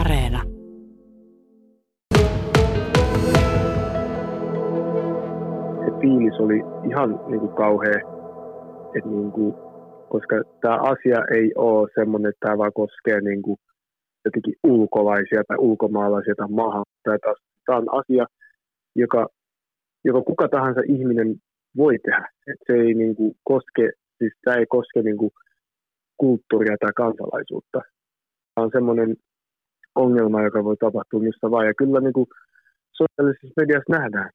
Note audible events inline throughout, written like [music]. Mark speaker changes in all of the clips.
Speaker 1: Areena.
Speaker 2: Se fiilis oli ihan niin kuin kauhea, että niin kuin, koska tämä asia ei ole semmoinen, että tämä vaan koskee niin kuin jotenkin ulkolaisia tai ulkomaalaisia tai maahan. Tämä on asia, joka, joka kuka tahansa ihminen voi tehdä. Et se ei niin kuin, koske, siis tämä ei koske niin kuin, kulttuuria tai kansalaisuutta. Tämä on semmoinen ongelma, joka voi tapahtua missä vaan. Ja kyllä niin kuin, sosiaalisessa mediassa nähdään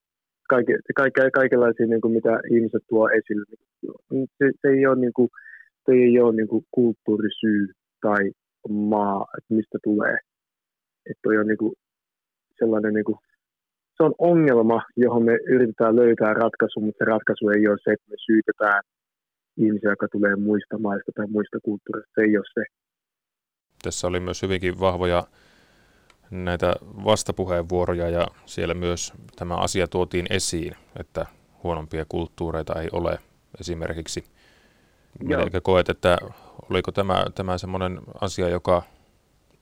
Speaker 2: kaike, kaike, kaikenlaisia, niin kuin, mitä ihmiset tuo esille. Se, se ei ole, niin kuin, se ei ole niin kuin, kulttuurisyy tai maa, että mistä tulee. Että on niin kuin, sellainen niin kuin, se on ongelma, johon me yritetään löytää ratkaisu, mutta se ratkaisu ei ole se, että me syytetään ihmisiä, jotka tulee muista maista tai muista kulttuureista. Se ei ole se.
Speaker 3: Tässä oli myös hyvinkin vahvoja näitä vastapuheenvuoroja ja siellä myös tämä asia tuotiin esiin, että huonompia kulttuureita ei ole esimerkiksi. Miten koet, että oliko tämä, tämä semmoinen asia, joka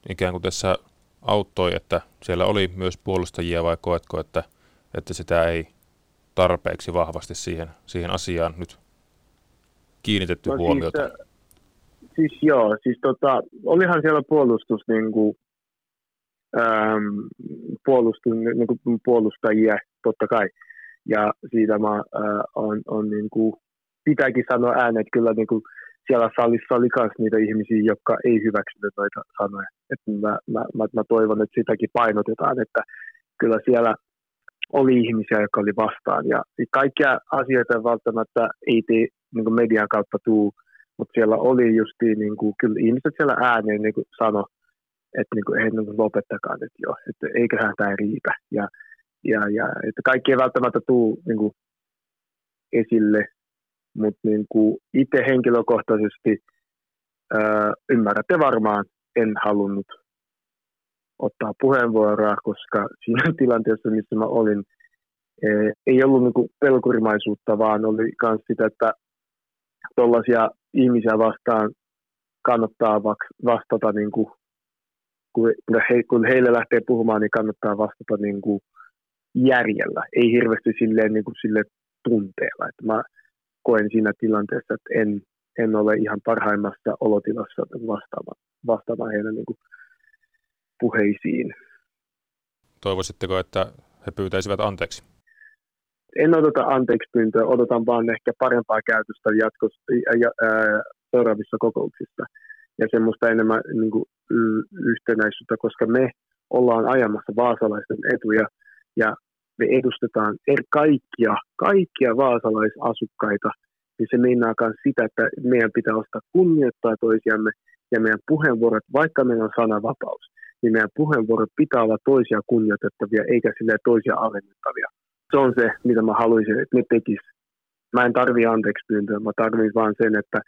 Speaker 3: ikään kuin tässä auttoi, että siellä oli myös puolustajia vai koetko, että, että sitä ei tarpeeksi vahvasti siihen, siihen asiaan nyt kiinnitetty no, huomiota?
Speaker 2: Siis, siis joo, siis tota, olihan siellä puolustus niin kuin, ähm, puolustus, niin kuin puolustajia totta kai. Ja siitä mä äh, on, on niin kuin, pitääkin sanoa ääneen, että kyllä niin kuin, siellä salissa oli myös niitä ihmisiä, jotka ei hyväksynyt noita sanoja. Et mä, mä, mä, mä toivon, että sitäkin painotetaan, että kyllä siellä oli ihmisiä, jotka oli vastaan. Ja kaikkia asioita välttämättä ei tee niin median kautta tuu, mutta siellä oli justiin, niin kuin, kyllä ihmiset siellä ääneen niin sano, että niin kuin, ei niin lopettakaa nyt jo, että eiköhän tämä riitä. Ja, ja, ja että kaikki ei välttämättä tuu niin kuin, esille mutta niin kuin itse henkilökohtaisesti ää, ymmärrätte varmaan, en halunnut ottaa puheenvuoroa, koska [laughs] siinä tilanteessa, missä mä olin, ää, ei ollut niin pelkurimaisuutta, vaan oli myös sitä, että tuollaisia ihmisiä vastaan kannattaa vastata, niin kuin, kun, he, kun heille lähtee puhumaan, niin kannattaa vastata niin kuin järjellä, ei hirveästi silleen, niin kuin sille tunteella. Että mä koen siinä tilanteessa, että en, en ole ihan parhaimmassa olotilassa vastaava, vastaava heidän niin kuin puheisiin.
Speaker 3: Toivoisitteko, että he pyytäisivät anteeksi?
Speaker 2: En odota anteeksi pyyntöä, odotan vaan ehkä parempaa käytöstä jatkossa, ja, ää, seuraavissa kokouksissa ja semmoista enemmän niin kuin, yhtenäisyyttä, koska me ollaan ajamassa vaasalaisten etuja ja me edustetaan er, kaikkia, kaikkia vaasalaisasukkaita, niin se meinaa myös sitä, että meidän pitää ostaa kunnioittaa toisiamme ja meidän puheenvuorot, vaikka meillä on sananvapaus, niin meidän puheenvuorot pitää olla toisia kunnioitettavia eikä sille toisia alennettavia. Se on se, mitä mä haluaisin, että ne tekis. Mä en tarvi anteeksi pyyntöä, mä tarvitsen vaan sen, että,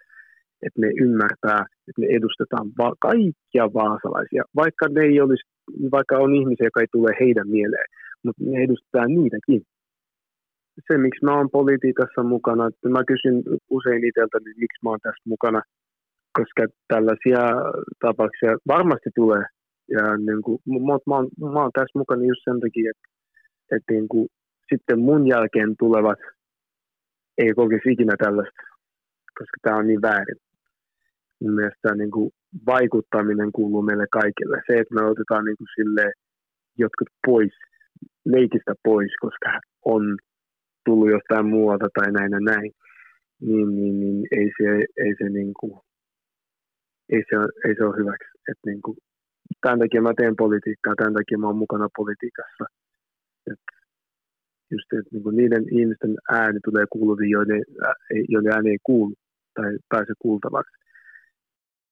Speaker 2: että ne ymmärtää, että me edustetaan va- kaikkia vaasalaisia, vaikka ne ei olisi, vaikka on ihmisiä, jotka ei tule heidän mieleen mutta ne edustaa niitäkin. Se, miksi mä oon politiikassa mukana, että mä kysyn usein itseltä, niin miksi mä oon tässä mukana, koska tällaisia tapauksia varmasti tulee. Ja niin kuin, mä, oon, mä oon tässä mukana just sen takia, että, että niin kuin, sitten mun jälkeen tulevat ei kokisi ikinä tällaista, koska tämä on niin väärin. Mun mielestä niin kuin, vaikuttaminen kuuluu meille kaikille. Se, että me otetaan niin kuin, silleen, jotkut pois leikistä pois, koska on tullut jostain muualta tai näin ja näin, niin, niin, niin ei se, ei se, niin kuin, ei se, ei se ole hyväksi. Et niin kuin, tämän takia mä teen politiikkaa, tämän takia mä oon mukana politiikassa. Et just, että niin kuin niiden ihmisten ääni tulee kuuluviin, joiden, joiden ääni ei kuulu tai pääse kuultavaksi.